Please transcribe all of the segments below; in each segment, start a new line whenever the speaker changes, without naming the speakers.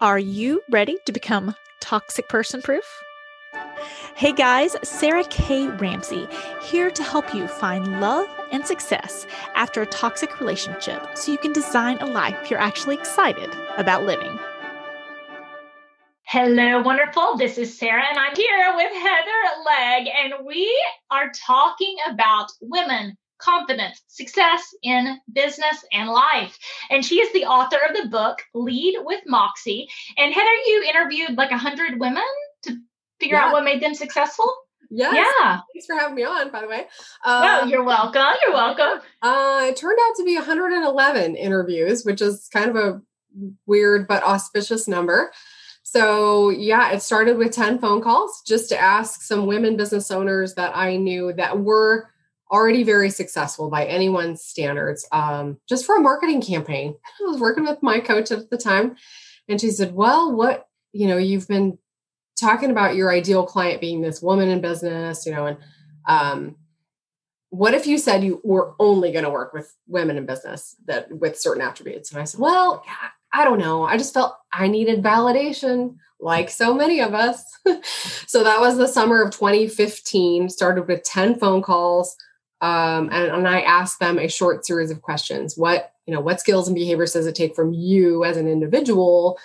Are you ready to become toxic person proof? Hey guys, Sarah K. Ramsey here to help you find love and success after a toxic relationship so you can design a life you're actually excited about living.
Hello, wonderful. This is Sarah, and I'm here with Heather Legge, and we are talking about women confidence, success in business and life. And she is the author of the book Lead with Moxie. And Heather, you interviewed like 100 women to figure yeah. out what made them successful?
Yes. Yeah. Thanks for having me on, by the way.
Um, oh, you're welcome. You're welcome.
Uh, it turned out to be 111 interviews, which is kind of a weird but auspicious number. So, yeah, it started with 10 phone calls just to ask some women business owners that I knew that were already very successful by anyone's standards um, just for a marketing campaign. I was working with my coach at the time, and she said, Well, what, you know, you've been talking about your ideal client being this woman in business, you know, and um, what if you said you were only going to work with women in business that with certain attributes? And I said, well, I don't know. I just felt I needed validation, like so many of us. so that was the summer of 2015. Started with 10 phone calls, um, and, and I asked them a short series of questions. What you know, what skills and behaviors does it take from you as an individual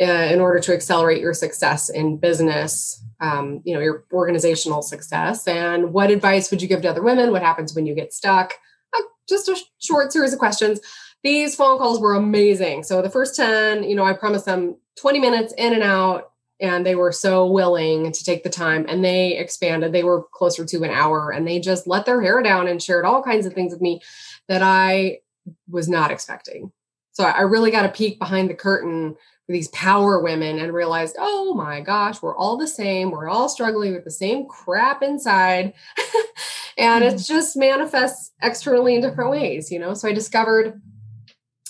uh, in order to accelerate your success in business, um, you know, your organizational success. And what advice would you give to other women? What happens when you get stuck? Uh, just a short series of questions. These phone calls were amazing. So the first 10, you know, I promised them 20 minutes in and out, and they were so willing to take the time and they expanded. They were closer to an hour and they just let their hair down and shared all kinds of things with me that I was not expecting. So I really got a peek behind the curtain with these power women and realized, oh my gosh, we're all the same. We're all struggling with the same crap inside. and mm-hmm. it just manifests externally in different ways, you know? So I discovered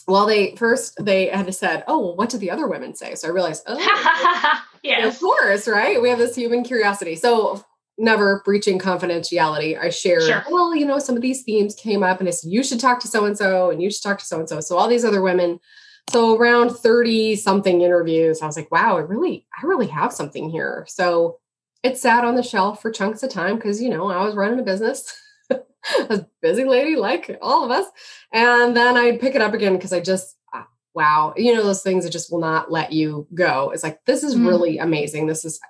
well, they first they had said, "Oh, well, what did the other women say?" So I realized, oh, yeah, of course, right? We have this human curiosity. So never breaching confidentiality. I shared, sure. well, you know, some of these themes came up, and I said, you should talk to so and so, and you should talk to so and so. So all these other women so around 30 something interviews, I was like, wow, I really, I really have something here. So it sat on the shelf for chunks of time because, you know, I was running a business. a busy lady like all of us. And then I'd pick it up again because I just, ah, wow, you know, those things that just will not let you go. It's like, this is mm-hmm. really amazing. This is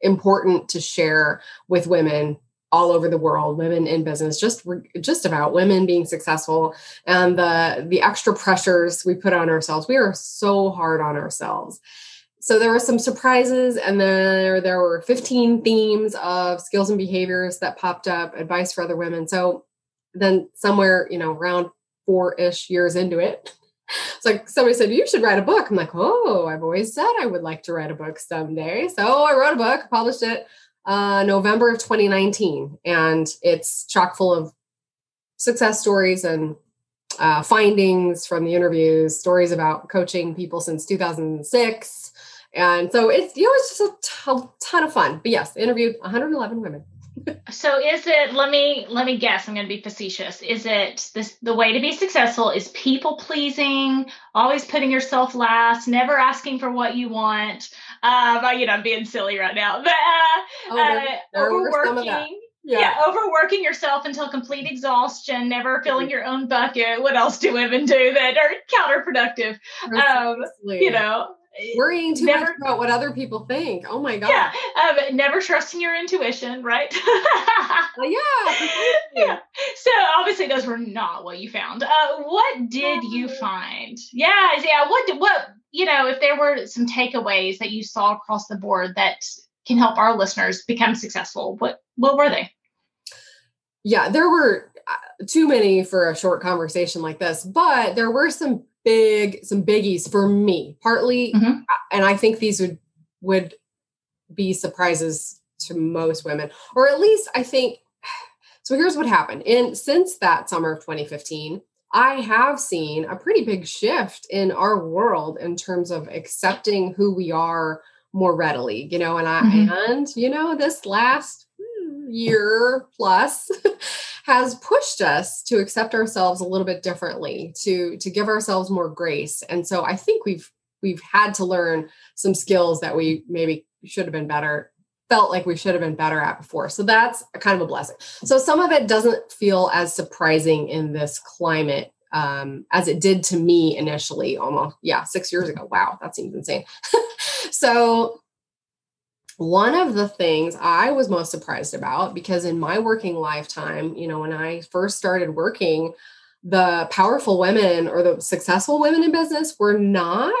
important to share with women all over the world women in business just just about women being successful and the the extra pressures we put on ourselves we are so hard on ourselves so there were some surprises and then there, were 15 themes of skills and behaviors that popped up advice for other women so then somewhere you know around four-ish years into it it's like somebody said you should write a book i'm like oh i've always said i would like to write a book someday so i wrote a book published it uh, November of 2019, and it's chock full of success stories and uh, findings from the interviews, stories about coaching people since 2006. And so it's, you know, it's just a t- ton of fun. But yes, interviewed 111 women.
so is it let me let me guess i'm going to be facetious is it this the way to be successful is people pleasing always putting yourself last never asking for what you want um, you know, I'm being silly right now, but uh, oh, there, there overworking. Yeah. yeah. overworking yourself until complete exhaustion, never filling your own bucket. What else do women do that are counterproductive? Um, you know,
worrying too never, much about what other people think. Oh my god!
Yeah, um, never trusting your intuition, right?
yeah,
yeah. So obviously, those were not what you found. Uh, what did you find? Yeah, yeah. What what you know, if there were some takeaways that you saw across the board that can help our listeners become successful, what what were they?
Yeah, there were uh, too many for a short conversation like this, but there were some big some biggies for me. Partly, mm-hmm. and I think these would would be surprises to most women, or at least I think. So here's what happened. And since that summer of 2015, I have seen a pretty big shift in our world in terms of accepting who we are more readily, you know, and I mm-hmm. and you know this last year plus has pushed us to accept ourselves a little bit differently, to to give ourselves more grace. And so I think we've we've had to learn some skills that we maybe should have been better felt like we should have been better at before. So that's kind of a blessing. So some of it doesn't feel as surprising in this climate um, as it did to me initially, almost, yeah, six years ago. Wow, that seems insane. so one of the things I was most surprised about, because in my working lifetime, you know, when I first started working, the powerful women or the successful women in business were not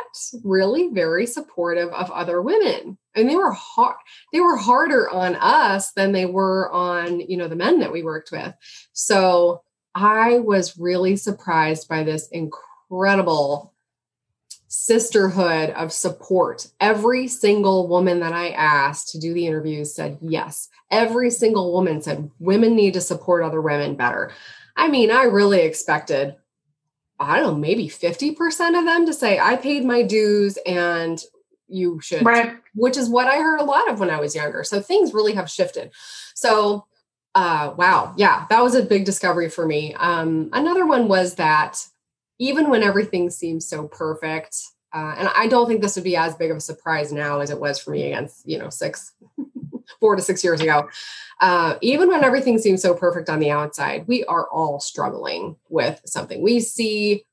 really very supportive of other women. And they were hard they were harder on us than they were on you know the men that we worked with. So i was really surprised by this incredible sisterhood of support every single woman that i asked to do the interviews said yes every single woman said women need to support other women better I mean, I really expected, I don't know, maybe 50% of them to say, I paid my dues and you should, right. which is what I heard a lot of when I was younger. So things really have shifted. So, uh, wow. Yeah, that was a big discovery for me. Um, another one was that even when everything seems so perfect, uh, and I don't think this would be as big of a surprise now as it was for me against, you know, six, four to six years ago. Uh, even when everything seems so perfect on the outside, we are all struggling with something. We see,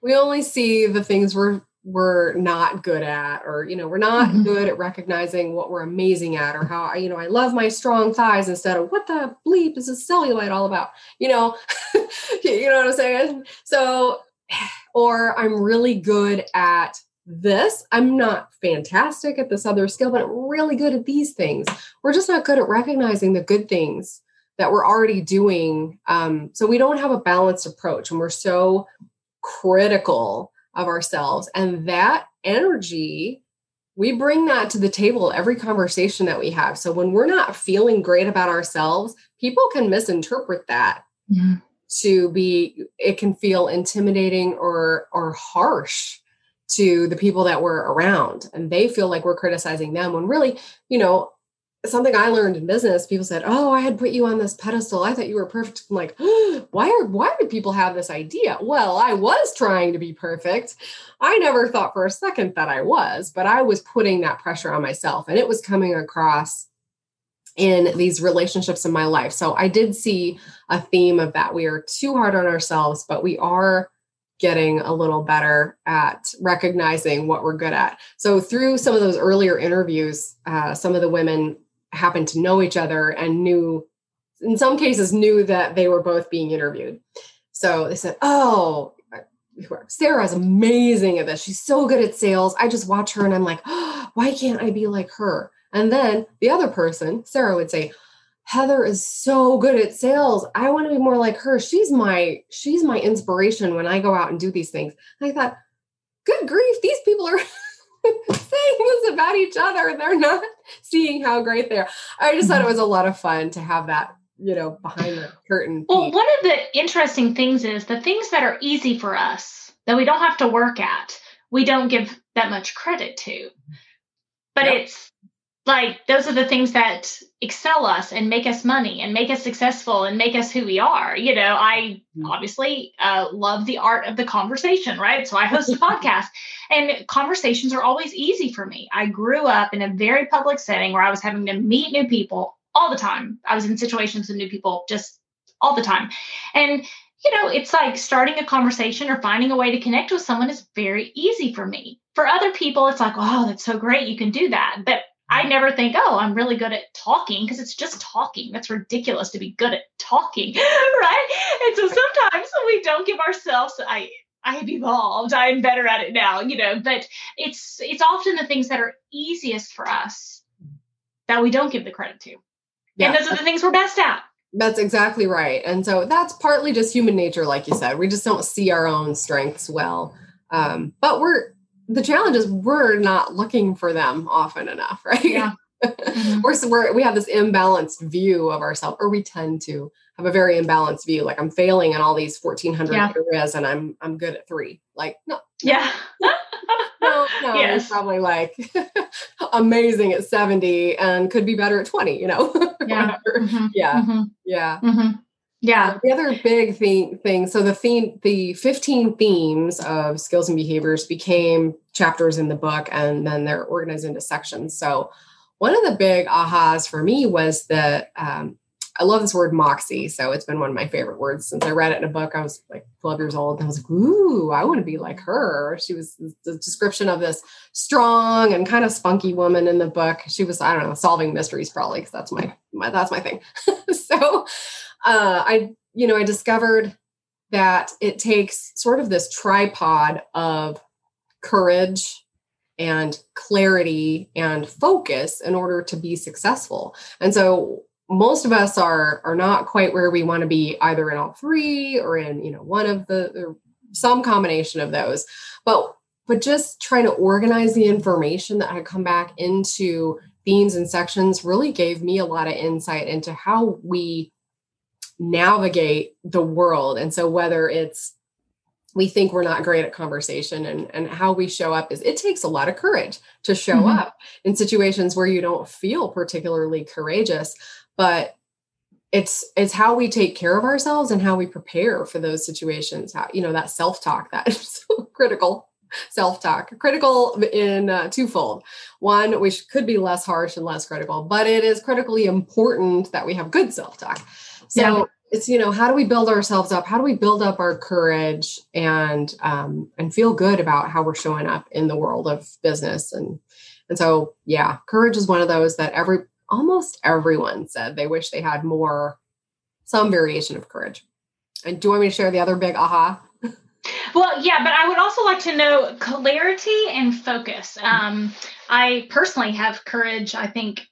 we only see the things we're we're not good at, or you know, we're not mm-hmm. good at recognizing what we're amazing at, or how you know I love my strong thighs instead of what the bleep is a cellulite all about. You know, you know what I'm saying? So, or I'm really good at this. I'm not fantastic at this other skill, but I'm really good at these things. We're just not good at recognizing the good things that we're already doing. Um, so we don't have a balanced approach and we're so critical of ourselves. And that energy, we bring that to the table every conversation that we have. So when we're not feeling great about ourselves, people can misinterpret that. Yeah. To be it can feel intimidating or or harsh to the people that we're around and they feel like we're criticizing them when really you know something i learned in business people said oh i had put you on this pedestal. I thought you were perfect. I'm like why are why do people have this idea? Well i was trying to be perfect. I never thought for a second that i was but i was putting that pressure on myself and it was coming across in these relationships in my life so i did see a theme of that we are too hard on ourselves but we are getting a little better at recognizing what we're good at. So, through some of those earlier interviews, uh, some of the women happened to know each other and knew, in some cases, knew that they were both being interviewed. So they said, Oh, Sarah's amazing at this. She's so good at sales. I just watch her and I'm like, oh, why can't I be like her? And then the other person, Sarah, would say, Heather is so good at sales. I want to be more like her. She's my she's my inspiration when I go out and do these things. And I thought, good grief, these people are saying this about each other. They're not seeing how great they are. I just thought it was a lot of fun to have that, you know, behind the curtain.
Well, one of the interesting things is the things that are easy for us that we don't have to work at, we don't give that much credit to. But yep. it's like those are the things that excel us and make us money and make us successful and make us who we are you know? I mm. obviously uh, love the art of the conversation right? So i host a podcast and conversations are always easy for me. I grew up in a very public setting where i was having to meet new people all the time. I was in situations with new people just all the time. And you know it's like starting a conversation or finding a way to connect with someone is very easy for me. For other people it's like oh that's so great you can do that. But I never think, oh, I'm really good at talking because it's just talking. That's ridiculous to be good at talking, right? And so sometimes we don't give ourselves, I, I've evolved. I'm better at it now, you know. But it's it's often the things that are easiest for us that we don't give the credit to, yeah. and those are the things we're best at.
That's exactly right. And so that's partly just human nature, like you said. We just don't see our own strengths well. Um, but we're the challenge is we're not looking for them often enough, right? Yeah. Mm-hmm. we're, we're we have this imbalanced view of ourselves, or we tend to have a very imbalanced view. Like I'm failing in all these 1400 yeah. areas and I'm I'm good at three. Like, no.
Yeah.
no, no, yes. probably like amazing at 70 and could be better at 20, you know?
Yeah.
mm-hmm. Yeah. Mm-hmm. Yeah.
Yeah.
The other big thing, so the theme, the 15 themes of skills and behaviors became chapters in the book and then they're organized into sections. So one of the big ahas for me was that um, I love this word moxie. So it's been one of my favorite words since I read it in a book. I was like 12 years old and I was like, ooh, I want to be like her. She was the description of this strong and kind of spunky woman in the book. She was, I don't know, solving mysteries probably because that's my, my, that's my thing. so uh, I, you know, I discovered that it takes sort of this tripod of courage and clarity and focus in order to be successful. And so most of us are are not quite where we want to be either in all three or in you know one of the some combination of those. But but just trying to organize the information that had come back into themes and sections really gave me a lot of insight into how we navigate the world. And so whether it's we think we're not great at conversation and, and how we show up is it takes a lot of courage to show mm-hmm. up in situations where you don't feel particularly courageous but it's it's how we take care of ourselves and how we prepare for those situations how you know that self-talk that is so critical self-talk critical in uh, twofold. One which could be less harsh and less critical but it is critically important that we have good self-talk. So yeah. it's you know how do we build ourselves up? How do we build up our courage and um, and feel good about how we're showing up in the world of business? And and so yeah courage is one of those that every almost everyone said they wish they had more, some variation of courage. And do you want me to share the other big aha?
Well, yeah, but I would also like to know clarity and focus. Um, I personally have courage, I think,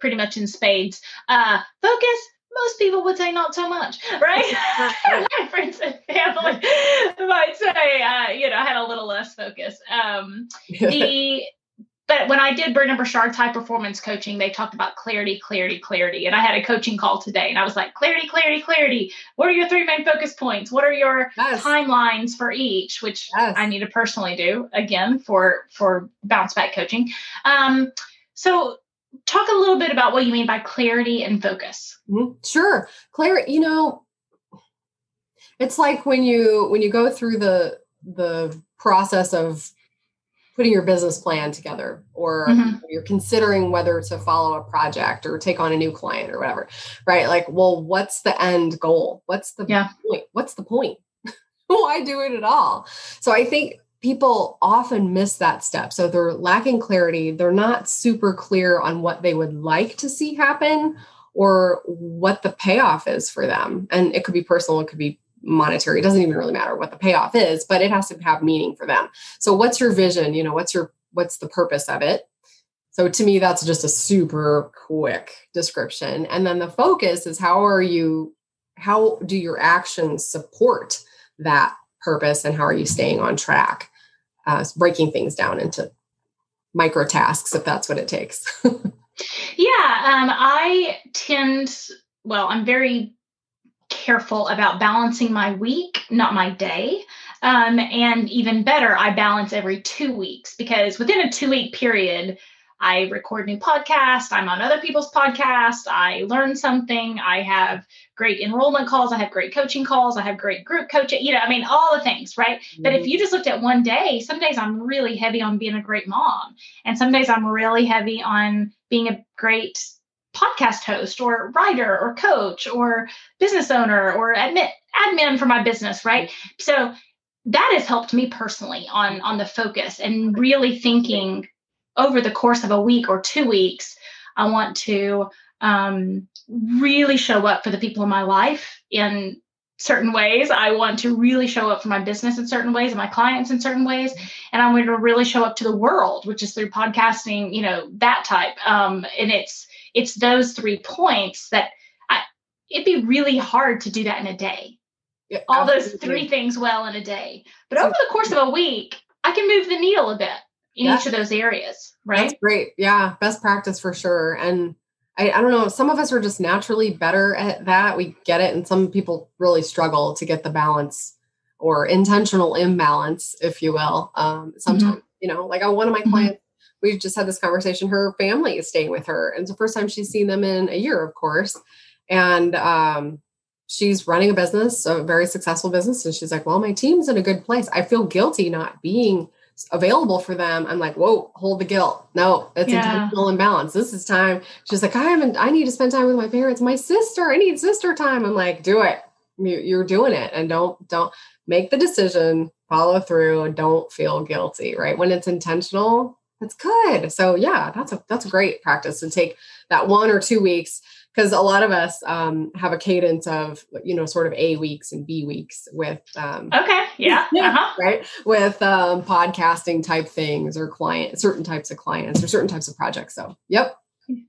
pretty much in spades. Uh, focus, most people would say not so much, right? My friends and family might say, uh, you know, I had a little less focus. Um, the but when I did Brendon Burchard's high performance coaching, they talked about clarity, clarity, clarity. And I had a coaching call today and I was like, clarity, clarity, clarity. What are your three main focus points? What are your yes. timelines for each, which yes. I need to personally do again for, for bounce back coaching. Um, so talk a little bit about what you mean by clarity and focus.
Mm-hmm. Sure. Clarity, you know, it's like when you, when you go through the, the process of putting your business plan together or mm-hmm. you're considering whether to follow a project or take on a new client or whatever right? Like well what's the end goal? What's the yeah. point? What's the point? Why do it at all? So i think people often miss that step. So they're lacking clarity. They're not super clear on what they would like to see happen or what the payoff is for them. And it could be personal it could be monetary it doesn't even really matter what the payoff is but it has to have meaning for them. So what's your vision? You know what's your what's the purpose of it? So to me that's just a super quick description. And then the focus is how are you how do your actions support that purpose and how are you staying on track? Uh, breaking things down into micro tasks if that's what it takes.
Yeah um, i tend well i'm very careful about balancing my week, not my day. Um, and even better, I balance every two weeks because within a two week period, I record new podcasts. I'm on other people's podcasts. I learn something. I have great enrollment calls. I have great coaching calls. I have great group coaching. You know, I mean, all the things, right? Mm-hmm. But if mm-hmm. you just looked at one day, some days I'm really heavy on being a great mom, and some days I'm really heavy on being a great podcast host or writer or coach or business owner or admin admin for my business, right? So that has helped me personally on on the focus and really thinking over the course of a week or two weeks, I want to um, really show up for the people in my life in certain ways. I want to really show up for my business in certain ways and my clients in certain ways. And I want to really show up to the world, which is through podcasting, you know, that type. Um, and it's it's those three points that I, it'd be really hard to do that in a day. Yeah, All those three things well in a day. But over the course of a week, I can move the needle a bit in yeah. each of those areas, right?
That's great. Yeah, best practice for sure. And I, I don't know, some of us are just naturally better at that. We get it. And some people really struggle to get the balance or intentional imbalance, if you will. Um, sometimes, mm-hmm. you know, like one of my mm-hmm. clients we just had this conversation. Her family is staying with her. And it's the first time she's seen them in a year, of course. And um, she's running a business, a very successful business. And she's like, well, my team's in a good place. I feel guilty not being available for them. I'm like, whoa, hold the guilt. No, it's yeah. intentional imbalance. This is time. She's like, I haven't, I need to spend time with my parents. My sister, I need sister time. I'm like, do it. You're doing it. And don't, don't make the decision, follow through, and don't feel guilty, right? When it's intentional, that's good. So yeah, that's a that's a great practice to take that one or two weeks because a lot of us um, have a cadence of you know sort of a weeks and b weeks with um,
okay yeah uh-huh.
right? With um, podcasting type things or client certain types of clients or certain types of projects. So yep.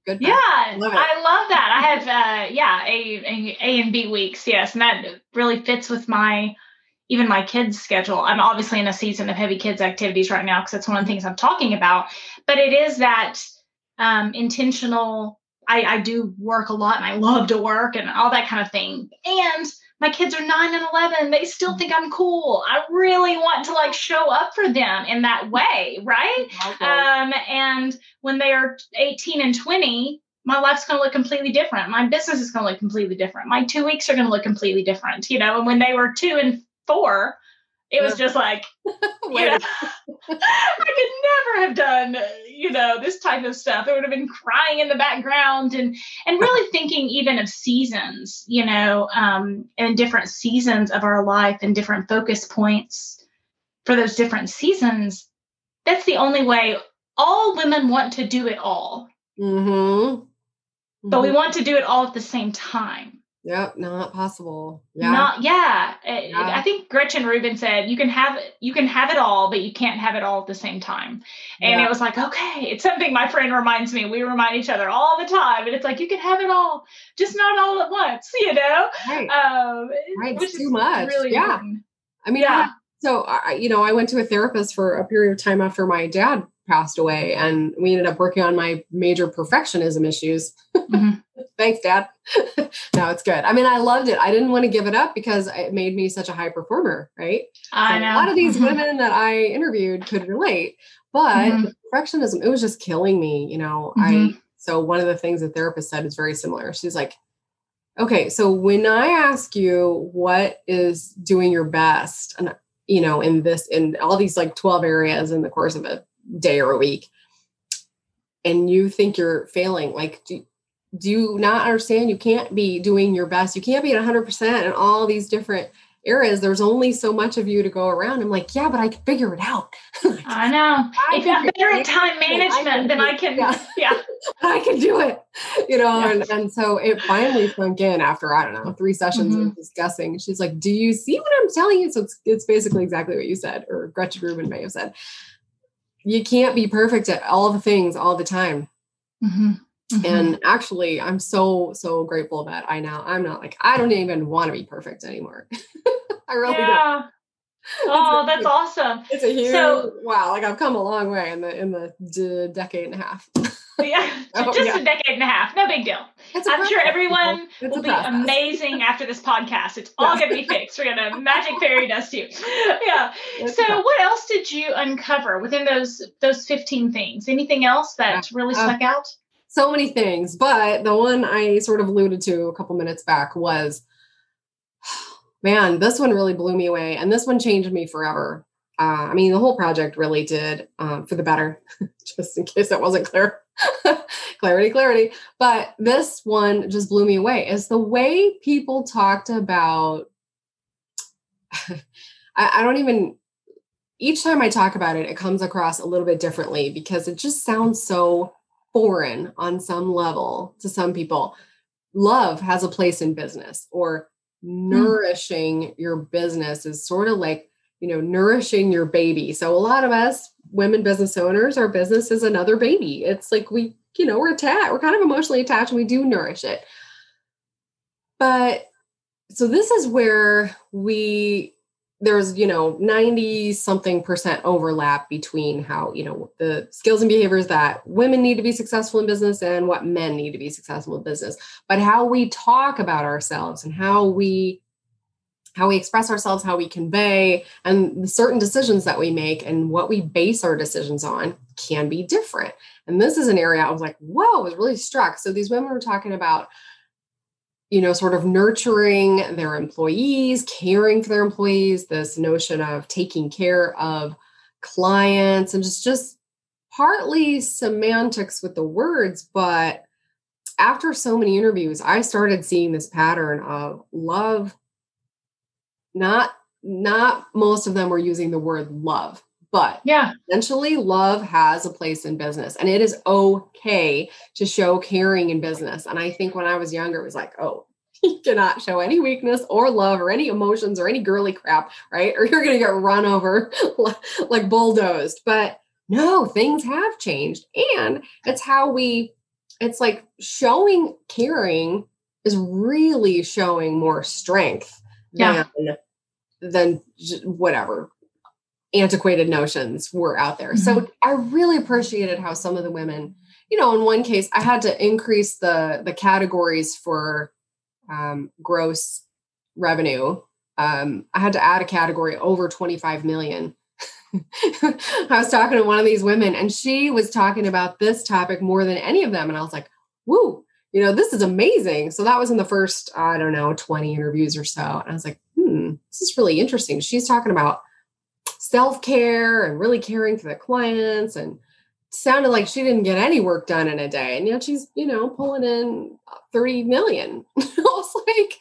Good yeah i love that. I have uh, yeah a, a a and b weeks yes and that really fits with my even my kids schedule i'm obviously in a season of heavy kids activities right now because that's one of the things i'm talking about but it is that um, intentional I, I do work a lot and I love to work and all that kind of thing. And my kids are nine and 11. They still think I'm cool. I really want to like show up for them in that way. Right. Okay. Um, and when they are 18 and 20, my life's going to look completely different. My business is going to look completely different. My two weeks are going to look completely different. You know, and when they were two and four, it was just like, you know, I could never have done, you know, this type of stuff. I would have been crying in the background and and really thinking even of seasons, you know, um, and different seasons of our life and different focus points for those different seasons. That's the only way. All women want to do it all, mm-hmm. Mm-hmm. but we mm-hmm. want to do it all at the same time.
Yep, not possible. Yeah.
Not yeah. yeah. I think Gretchen Rubin said you can have you can have it all, but you can't have it all at the same time. And yeah. it was like, okay, it's something my friend reminds me. We remind each other all the time. And it's like you can have it all, just not all at once, you know?
Right. Um right. which too much. Really yeah. Important. I mean, yeah. I, so I, you know, I went to a therapist for a period of time after my dad passed away and we ended up working on my major perfectionism issues. Mm-hmm. Thanks, Dad. no, it's good. I mean, I loved it. I didn't want to give it up because it made me such a high performer, right?
I so know.
A lot of these mm-hmm. women that I interviewed could relate, but mm-hmm. perfectionism, it was just killing me. You know, mm-hmm. I, so one of the things the therapist said is very similar. She's like, okay, so when I ask you what is doing your best, and you know, in this, in all these like 12 areas in the course of a day or a week, and you think you're failing, like, do, do you not understand? You can't be doing your best. You can't be at 100% in all these different areas. There's only so much of you to go around. I'm like yeah but i can figure it out.
I know. I if you're better at time management then i can yeah, yeah.
i can do it you know yeah. and, and so it finally sunk in after i don't know three sessions mm-hmm. of discussing. She's like do you see what i'm telling you? So it's, it's basically exactly what you said or gretchen rubin may have said you can't be perfect at all the things all the time mm-hmm. Mm-hmm. And actually, I'm so, so grateful that I now, I'm not like, I don't even want to be perfect anymore. I really yeah. don't.
Oh, that's awesome.
It's a huge so, wow. Like I've come a long way in the in the d- decade and a half.
yeah, oh, just yeah. a decade and a half. No big deal. I'm sure everyone will be amazing after this podcast. It's all going to be fixed. We're going to magic fairy dust you. Yeah. It's so, what else did you uncover within those those 15 things? Anything else that really uh, stuck uh, out?
so many things, but the one I sort of alluded to a couple minutes back was man, this one really blew me away. And this one changed me forever. Uh, I mean, the whole project really did um, for the better, just in case that wasn't clear. clarity, clarity. But this one just blew me away is the way people talked about. I, I don't even, each time I talk about it, it comes across a little bit differently because it just sounds so foreign on some level to some people. Love has a place in business or. Nourishing mm. your business is sort of like, you know, nourishing your baby. So a lot of us women business owners, our business is another baby. It's like we, you know, we're attached, we're kind of emotionally attached and we do nourish it. But so this is where we there's you know 90 something percent overlap between how you know the skills and behaviors that women need to be successful in business and what men need to be successful in business. But how we talk about ourselves and how we how we express ourselves how we convey and the certain decisions that we make and what we base our decisions on can be different. And this is an area i was like whoa i was really struck. So these women were talking about you know, sort of nurturing their employees, caring for their employees, this notion of taking care of clients and just just partly semantics with the words, but after so many interviews, I started seeing this pattern of love. Not not most of them were using the word love but
yeah,
essentially, love has a place in business and it is okay to show caring in business. And I think when I was younger, it was like, oh, you cannot show any weakness or love or any emotions or any girly crap, right? Or you're going to get run over like bulldozed. But no, things have changed. And it's how we, it's like showing caring is really showing more strength yeah. than than whatever antiquated notions were out there. Mm-hmm. So I really appreciated how some of the women, you know, in one case, I had to increase the the categories for um, gross revenue. Um, I had to add a category over 25 million. I was talking to one of these women and she was talking about this topic more than any of them. And I was like, woo, you know, this is amazing. So that was in the first, I don't know, 20 interviews or so. And I was like, hmm, this is really interesting. She's talking about self care and really caring for the clients and sounded like she didn't get any work done in a day. And yet she's you know pulling in 30 million. I was like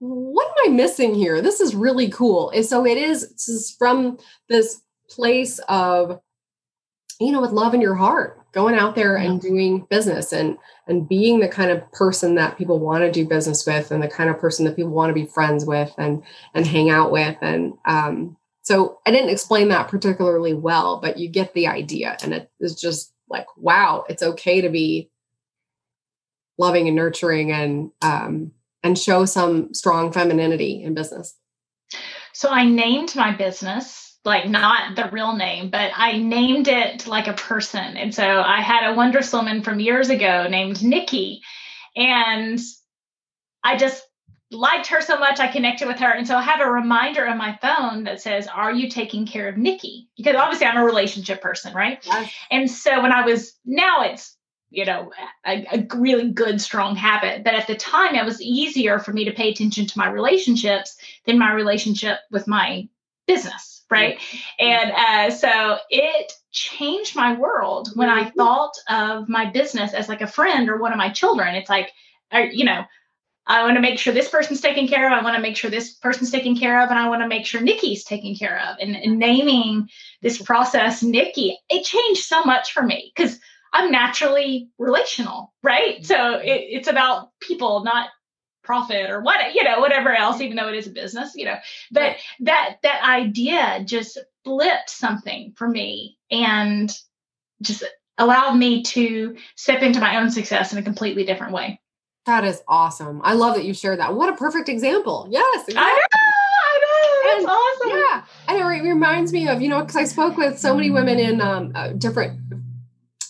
what am i missing here? This is really cool. And so it is this is from this place of you know with love in your heart going out there and doing business and and being the kind of person that people want to do business with and the kind of person that people want to be friends with and and hang out with and um so I didn't explain that particularly well, but you get the idea. And it is just like, wow, it's okay to be loving and nurturing and um, and show some strong femininity in business.
So I named my business, like not the real name, but I named it like a person. And so I had a Wondrous woman from years ago named Nikki. And I just liked her so much, I connected with her. And so I have a reminder on my phone that says, Are you taking care of Nikki? Because obviously I'm a relationship person, right? Yes. And so when I was, now it's, you know, a, a, really good, strong habit. But at the time, it was easier for me to pay attention to my relationships than my relationship with my business, right? And uh, so it changed my world when I mm-hmm. thought of my business as like a friend or one of my children. It's like, or, you know, I want to make sure this person's taken care of. I want to make sure this person's taken care of. And I want to make sure Nikki's taken care of. And, and naming this process Nikki, it changed so much for me because I'm naturally relational, right? Mm-hmm. So it, it's about people, not profit or what, you know, whatever else, even though it is a business, you know. But that that idea just flipped something for me and just allowed me to step into my own success in a completely different way.
That is awesome. I love that you shared that. What a perfect example. Yes.
Exactly. I know. I know. That's and, awesome.
Yeah. And it reminds me of, you know, because I spoke with so many women in um, uh, different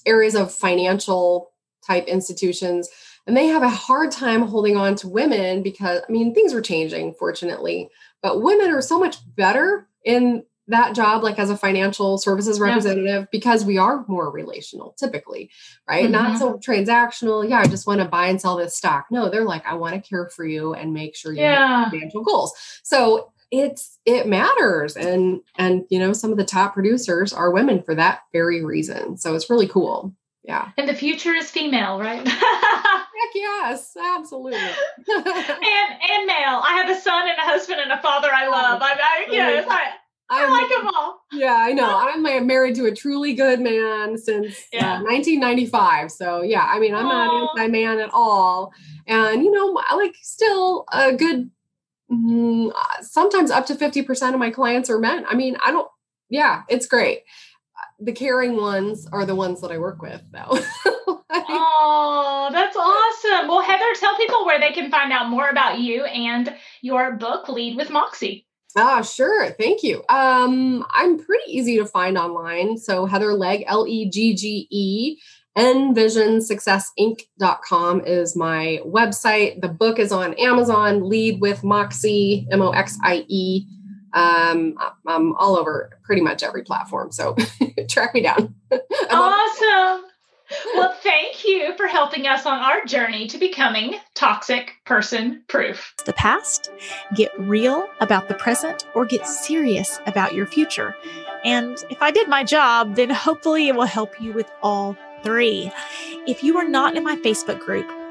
areas of financial type institutions, and they have a hard time holding on to women because, I mean, things are changing, fortunately, but women are so much better in that job like as a financial services representative yeah. because we are more relational typically right? Mm-hmm. not so transactional yeah i just want to buy and sell this stock. No they're like i want to care for you and make sure you yeah. have financial goals. So it's it matters and and you know some of the top producers are women for that very reason. So it's really cool. Yeah.
And the future is female right?
Heck yes absolutely.
And and male. I have a son and a husband and a father i love. I, I you know I, I like them all.
Yeah, I know. I'm married to a truly good man since uh, yeah. uh, 1995. So yeah, I mean, I'm Aww. not anti man at all. And you know, I like still a good. Mm, sometimes up to 50% of my clients are men. I mean, I don't. Yeah, it's great. The caring ones are the ones that I work with, though.
oh, that's awesome. Well, Heather, tell people where they can find out more about you and your book, Lead with Moxie.
Ah, sure. Thank you. Um, I'm pretty easy to find online. So Heather Legge L E G G E, envisionsuccessinc.com is my website. The book is on Amazon, Lead with Moxie, M O X I E. Um, I'm all over pretty much every platform. So track me down.
awesome. Well, thank you for helping us on our journey to becoming toxic person proof.
The past, get real about the present, or get serious about your future. And if I did my job, then hopefully it will help you with all three. If you are not in my Facebook group,